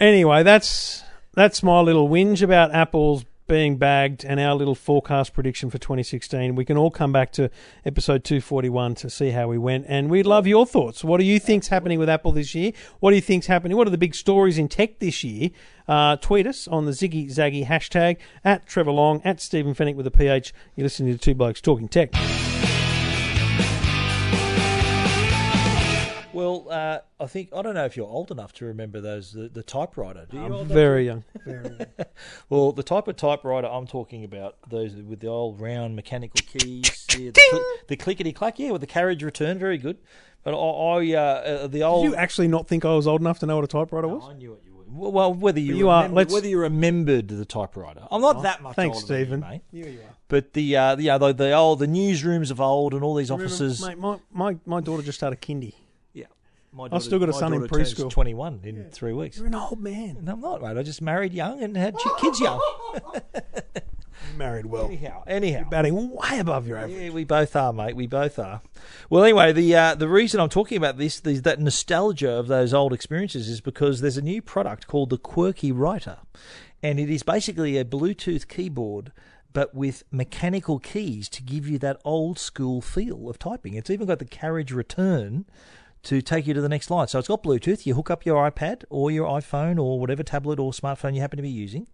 Anyway, that's that's my little whinge about Apple's being bagged and our little forecast prediction for 2016. We can all come back to episode 241 to see how we went, and we'd love your thoughts. What do you think's happening with Apple this year? What do you think's happening? What are the big stories in tech this year? Uh, tweet us on the Ziggy Zaggy hashtag at Trevor Long at Stephen Fenech with a PH. You're listening to Two Blokes Talking Tech. Well, uh, I think I don't know if you're old enough to remember those the, the typewriter. Do you? to- Very young. Very young. Well, the type of typewriter I'm talking about, those with the old round mechanical keys, yeah, the, cli- the clickety clack, yeah, with the carriage return, very good. But I, I uh, uh, the Did old. you actually not think I was old enough to know what a typewriter was? I knew what you were. Well, whether you, you are- let's- whether you remembered the typewriter, I'm not that much. Thanks, older than you, Stephen. mate. Here you are. But the uh, the, uh, the the old the newsrooms of old and all these offices. Mate, my, my, my daughter just started kindy. Yeah, my I've still got a my son in daughter turns preschool. 21 in three weeks. You're an old man. No, I'm not, mate. I just married young and had chi- kids young. Married well. anyhow, anyhow. Batting way above your average. Yeah, we both are, mate. We both are. Well, anyway, the uh, the reason I'm talking about this, the, that nostalgia of those old experiences, is because there's a new product called the Quirky Writer, and it is basically a Bluetooth keyboard, but with mechanical keys to give you that old school feel of typing. It's even got the carriage return to take you to the next line. So it's got Bluetooth. You hook up your iPad or your iPhone or whatever tablet or smartphone you happen to be using,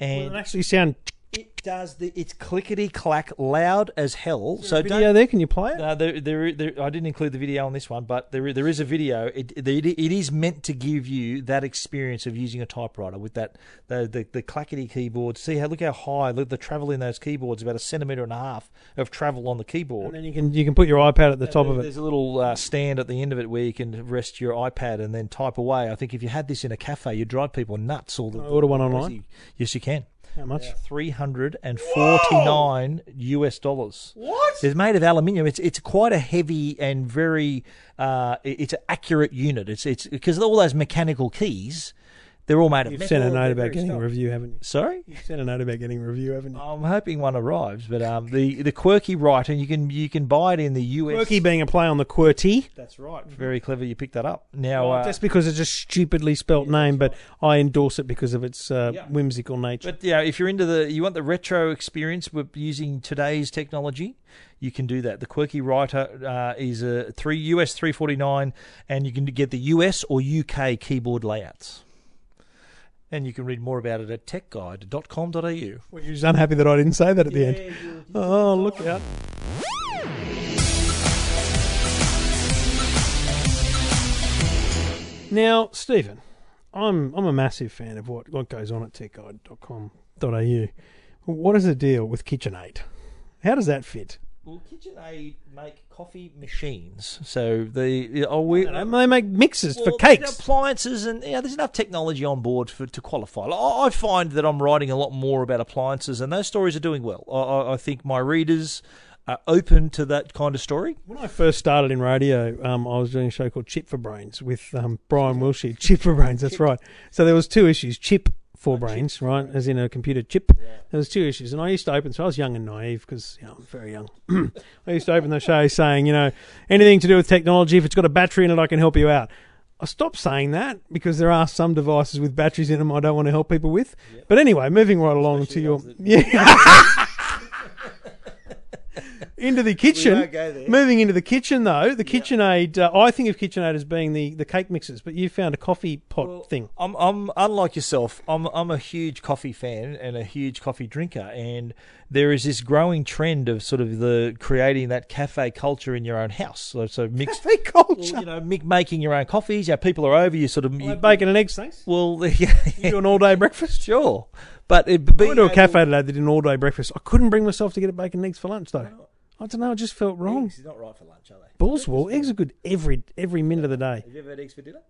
and It actually sound it does the it's clickety clack loud as hell. So video there. Can you play it? no, there, there, there, I didn't include the video on this one, but there, there is a video. It, it, it is meant to give you that experience of using a typewriter with that the the, the clackety keyboard. See how look how high look the travel in those keyboards about a centimeter and a half of travel on the keyboard. And then you can you can put your iPad at the top of it. There's a little uh, stand at the end of it where you can rest your iPad and then type away. I think if you had this in a cafe, you'd drive people nuts. All the I order one online? Yes, you can. How much? Three hundred and forty-nine US dollars. What? It's made of aluminium. It's it's quite a heavy and very uh, it's an accurate unit. It's it's because all those mechanical keys, they're all made of You've metal. sent a note about getting a review, haven't you? Sorry. You've sent a note about getting a review, haven't you? I'm hoping one arrives, but um, the the quirky writer you can you can buy it in the US. Quirky being a play on the QWERTY. That's right. Very clever. You picked that up. Now, uh, Just because it's a stupidly spelt name, but I endorse it because of its uh, Yeah. whimsical nature. But yeah, if you're into the, you want the retro experience with using today's technology, you can do that. The Quirky Writer uh, is a three US three forty nine, and you can get the US or UK keyboard layouts. And you can read more about it at techguide.com.au. Well, you're just unhappy that I didn't say that at the end. Oh, look out. Now, Stephen, I'm I'm a massive fan of what, what goes on at techguide.com.au. What is the deal with KitchenAid? How does that fit? Well, KitchenAid make coffee machines, so the oh we They make mixes for cakes. appliances, and yeah, there's enough technology on board for to qualify. I, I find that I'm writing a lot more about appliances, and those stories are doing well. I, I, I think my readers are open to that kind of story. When I first started in radio, um, I was doing a show called Chip for Brains with um, Brian Wilshire. Chip for Brains, that's right. So there was two issues: chip for brains, right, as in a computer chip. There was two issues, and I used to open. So I was young and naive because you know, I'm very young. I used to open the show saying, you know, anything to do with technology. If it's got a battery in it, I can help you out. I stopped saying that because there are some devices with batteries in them I don't want to help people with. But anyway, moving right along to your yeah. into the kitchen. won't go there. Moving into the kitchen, though, the KitchenAid. Uh, I think of KitchenAid as being the, the cake mixers, but you found a coffee pot thing. I'm, I'm unlike yourself. I'm, I'm a huge coffee fan and a huge coffee drinker, and there is this growing trend of sort of the creating that cafe culture in your own house. So, so mixed, Cafe culture. well, you know, making your own coffees. Yeah, people are over. You sort of you, Like bacon and eggs, thanks. well, yeah, You do an all day breakfast. sure, but it, I went to a cafe today that did an all day breakfast. I couldn't bring myself to get a bacon and eggs for lunch, though. I don't know. It just felt wrong. Eggs is not right for lunch, are they? Balls wool. Eggs are good every every minute of the day. Have you ever had eggs for dinner?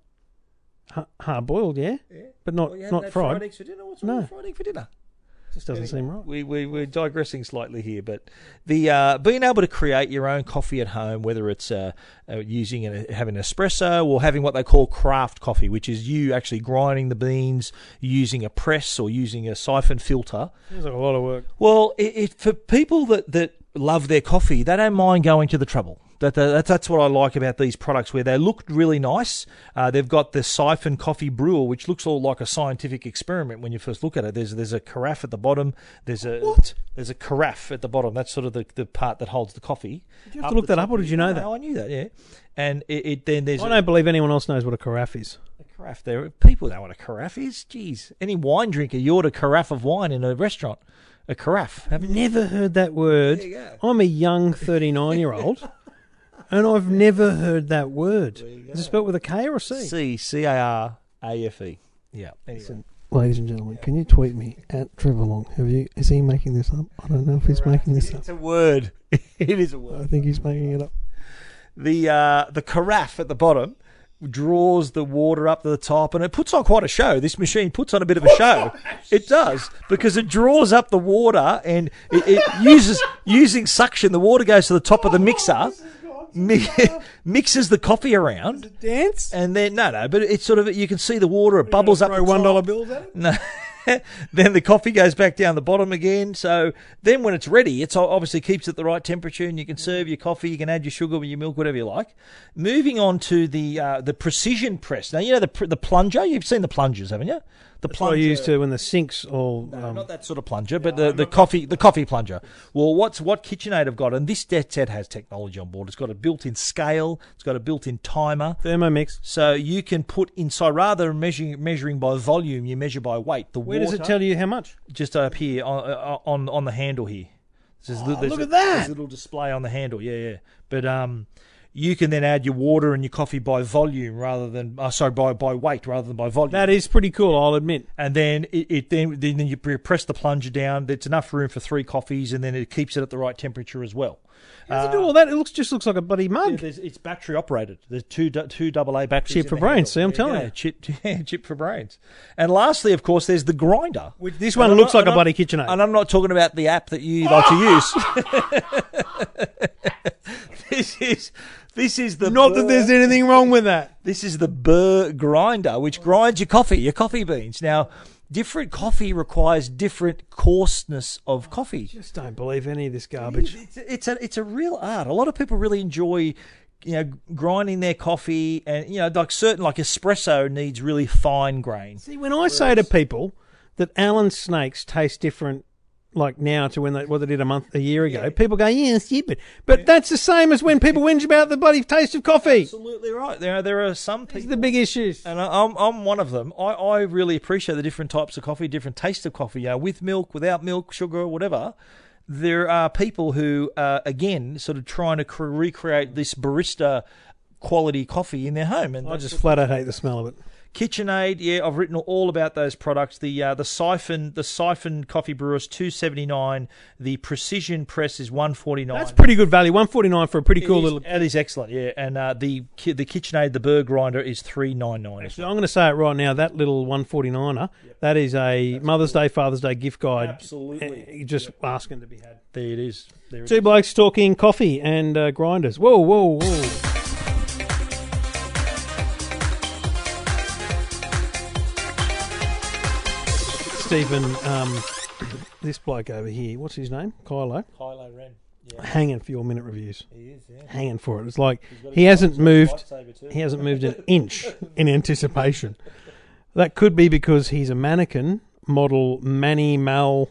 Ha- hard boiled, yeah, yeah, but not Well, you haven't not had fried. eggs for dinner. What's No. wrong with fried egg for dinner? Just doesn't seem right. We, we, we're digressing slightly here, but the uh, being able to create your own coffee at home, whether it's uh, uh, using an, having an espresso or having what they call craft coffee, which is you actually grinding the beans using a press or using a siphon filter. Seems like a lot of work. Well, it, it for people that, that love their coffee, they don't mind going to the trouble. That, that that's what I like about these products, where they look really nice. Uh, they've got the siphon coffee brewer, which looks all like a scientific experiment when you first look at it. There's there's a carafe at the bottom. There's a What? There's a carafe at the bottom. That's sort of the, the part that holds the coffee. Did you have to look that up, or did you know that? No, I knew that. Yeah, and it, it then there's I don't believe anyone else knows what a carafe is. a carafe there. are People know what a carafe is. Jeez, any wine drinker, you order a carafe of wine in a restaurant. A carafe. Haven't? Never heard that word. There you go. I'm a young 39 year old, and I've never heard that word. Is it spelled with a K or a C? C C A R A F E. Yeah. Anyway. Ladies and gentlemen, can you tweet me at Trevor Long? Have you? Is he making this up? I don't know if he's making this up. It's a word. it is a word. I think he's making it up. The uh, the carafe at the bottom draws the water up to the top, and it puts on quite a show. This machine puts on a bit of a show. it does because it draws up the water, and it, it uses using suction. The water goes to the top of the mixer, oh, mi- mixes the coffee around. Dance? And then no, no, but it's sort of you can see the water. It bubbles up. Throw one dollar bills at it? No. then the coffee goes back down the bottom again. So then when it's ready, it's obviously keeps at the right temperature, and you can serve your coffee. You can add your sugar, your milk, whatever you like. Moving on to the uh, the precision press. Now you know the the plunger. You've seen the plungers, haven't you? The plunger what used to when the sinks all. no, Um, not that sort of plunger, but the, the coffee the coffee plunger. Well, what's what KitchenAid have got, and this dead set has technology on board. It's got a built-in scale. It's got a built-in timer. Thermomix. So you can put inside rather than measuring measuring by volume, you measure by weight. The Where does it tell you how much? just up here on uh, on on the handle here. There's, there's Oh, look a, at that. There's a little display on the handle. Yeah, yeah. But um, you can then add your water and your coffee by volume rather than uh, sorry by by weight rather than by volume. That is pretty cool, I'll admit. and then it, it then then you press the plunger down. There's enough room for three coffees, and then it keeps it at the right temperature as well. How does it do all that? It looks just looks like a bloody Yeah, mug. there's, it's battery operated. There's two two double A batteries. Chip for brains, see, I'm telling you. Chip, yeah, chip for brains. And lastly, of course, there's the grinder. This one looks not- like a bloody I'm- KitchenAid. And I'm not talking about the app that you like to use. this is this is the Not that there's anything wrong with that. this is the Burr grinder, which grinds your coffee, your coffee beans. Now, different coffee requires different coarseness of coffee. I Just don't believe any of this garbage. It's, it's a it's a real art. A lot of people really enjoy, you know, grinding their coffee, and you know, like certain like espresso needs really fine grain. See, when I say to people that Allen snakes taste different, like now to when they what they did a month, a year ago, people go, "Yeah, stupid." But that's the same as when people whinge about the bloody taste of coffee. Absolutely right. There are, there are some These are people. the big issues. and I- I'm, I'm one of them. I, I really appreciate the different types of coffee, different tastes of coffee, you know, with milk, without milk, sugar, whatever. There are people who, are, again, sort of trying to recreate this barista quality coffee in their home. And I just flat out hate the smell of it. KitchenAid, yeah, I've written all about those products. The uh, the siphon the siphon coffee brewer is two seventy nine. The precision press is one forty nine. That's pretty good value. One forty nine for a pretty cool little. That is excellent, yeah. And uh, the the KitchenAid the burr grinder is three nine nine. So I'm going to say it right now. That little 149er, that is a Mother's Day, Father's Day gift guide. Absolutely. Uh, Just asking to be had. There it is. There Two is. blokes talking coffee and uh, grinders. Whoa, whoa, whoa. Stephen, um, this bloke over here, what's his name? Kylo. Kylo Ren. Yeah, Hanging for your minute reviews. he is. Yeah. Hanging for it. It's like he hasn't moved. He hasn't moved an inch in anticipation. That could be because he's a mannequin model Manny Mal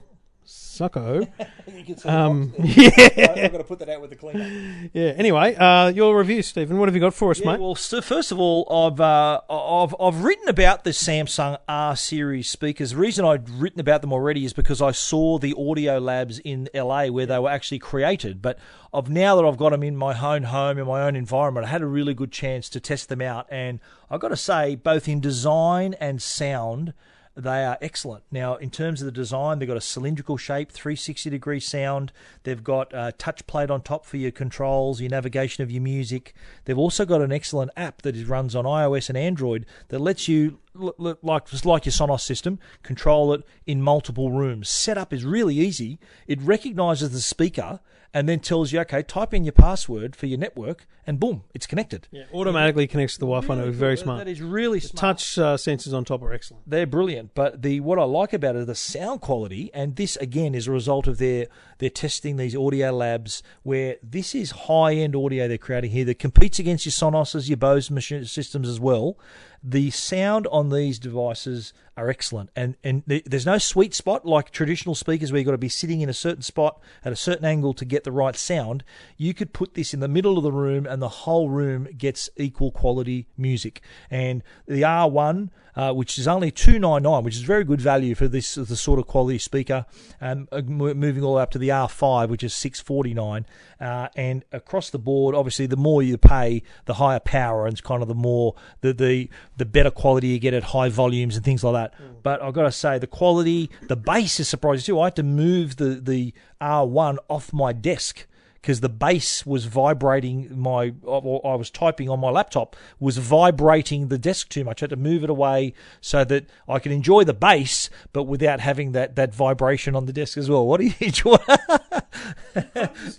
Succo. You can see Um, the yeah, I- I've got to put that out with the cleaner. yeah. Anyway, uh, your review, Stephen. What have you got for us, Yeah, mate? well, so first of all, I've uh, I've I've written about the Samsung R series speakers. The reason I'd written about them already is because I saw the Audio Labs in LA where they were actually created. But I've now that I've got them in my own home in my own environment, I had a really good chance to test them out, and I've got to say, both in design and sound. They are excellent. Now, in terms of the design, they've got a cylindrical shape, 360 degree sound. They've got a touch plate on top for your controls, your navigation of your music. They've also got an excellent app that runs on iOS and Android that lets you, like just like your Sonos system, control it in multiple rooms. Setup is really easy. It recognizes the speaker and then tells you, okay, type in your password for your network, and boom, it's connected. Yeah, automatically connects to the Wi-Fi network. Very smart. That is really smart Touch uh, sensors on top are excellent. they're brilliant. But the what I like about it is the sound quality, and this again is a result of their they're testing these audio labs where this is high end audio they're creating here that competes against your Sonos's, your Bose machine systems as well. The sound on these devices are excellent, and and there's no sweet spot like traditional speakers where you've got to be sitting in a certain spot at a certain angle to get the right sound. You could put this in the middle of the room, and the whole room gets equal quality music. And the R1 uh, which is only two nine nine, which is very good value for this the sort of quality speaker. Um, uh, moving all the way up to the R5, which is six forty nine, uh, and across the board, obviously, the more you pay, the higher power, and it's kind of the more the the the better quality you get at high volumes and things like that. But I've got to say, the quality, the bass is surprising too. I had to move the the R1 off my desk because the bass was vibrating my or I was typing on my laptop was vibrating the desk too much. I had to move it away so that I could enjoy the bass, but without having that, that vibration on the desk as well. What do you enjoy?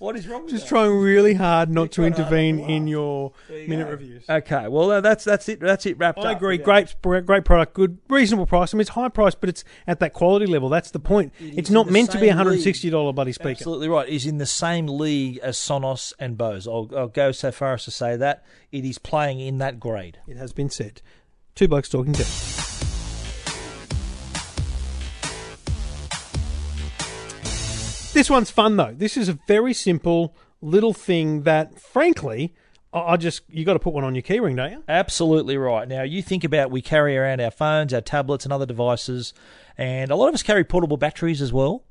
what is wrong with Just that? trying really hard not to intervene in your minute reviews. Okay, well uh, that's that's it. That's it wrapped I up. I agree. Great, great product. Good, reasonable price. I mean, it's high price, but it's at that quality level. That's the point. it's not meant to be a hundred and sixty dollar bloody speaker. Absolutely right. Is in the same league as Sonos and Bose. I'll, I'll go so far as to say that it is playing in that grade. It has been said. Two blokes talking tech. This one's fun though. This is a very simple little thing that, frankly, I I just you got to put one on your keyring, don't you? Absolutely right. Now, you think about we carry around our phones, our tablets, and other devices, and a lot of us carry portable batteries as well.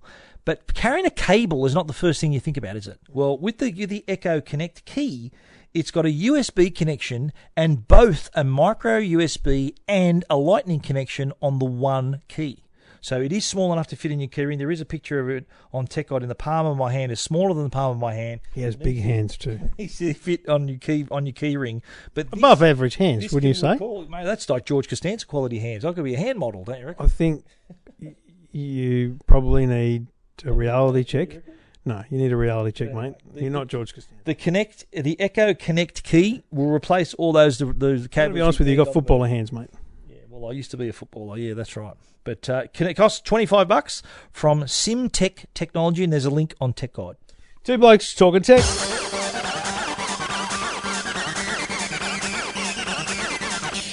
But carrying a cable is not the first thing you think about, is it? Well, with the the Echo Connect key, it's got a USB connection and both a micro USB and a Lightning connection on the one key. So it is small enough to fit in your keyring. There is a picture of it on Tech Guide in the palm of my hand. It's smaller than the palm of my hand. He has big hands too, It's to fit on your key on your keyring. But this- above average hands, wouldn't you say? call mate, that's like George Costanza quality hands. I could be a hand model, don't you reckon? I think you probably need a reality check. No, you need a reality check, mate. You're not George Costanza. The Connect, the Echo Connect key will replace all those those To be honest with you, you got footballer hands, mate. Yeah, well, I used to be a footballer. Yeah, that's right. But uh, can it cost twenty five bucks from SimTech Technology, and there's a link on Tech Guide. Two blokes talking tech.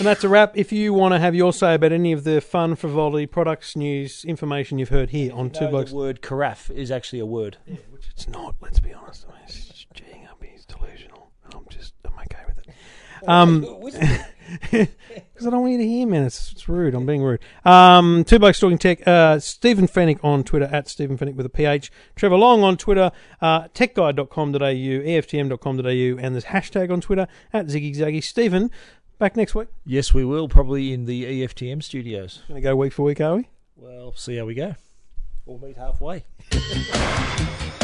And that's a wrap. If you want to have your say about any of the fun, frivolity, products, news, information you've heard here on Two Blokes, the word carafe is actually a word. which it's not. Let's be honest. I mean, it's just up. He's delusional. I'm just, I'm okay with it. Um, because I don't want you to hear, man. It's, it's rude. I'm being rude. Um, two blokes talking tech. Uh, Stephen Fenech on Twitter at Stephen Fenech with a PH. Trevor Long on Twitter. Uh, techguide.com.au, EFTM.com.au, and there's hashtag on Twitter at Ziggy Zaggy. Stephen, back next week. Yes, we will probably in the EFTM studios. Going to go week for week, are we? Well, see how we go. We'll meet halfway.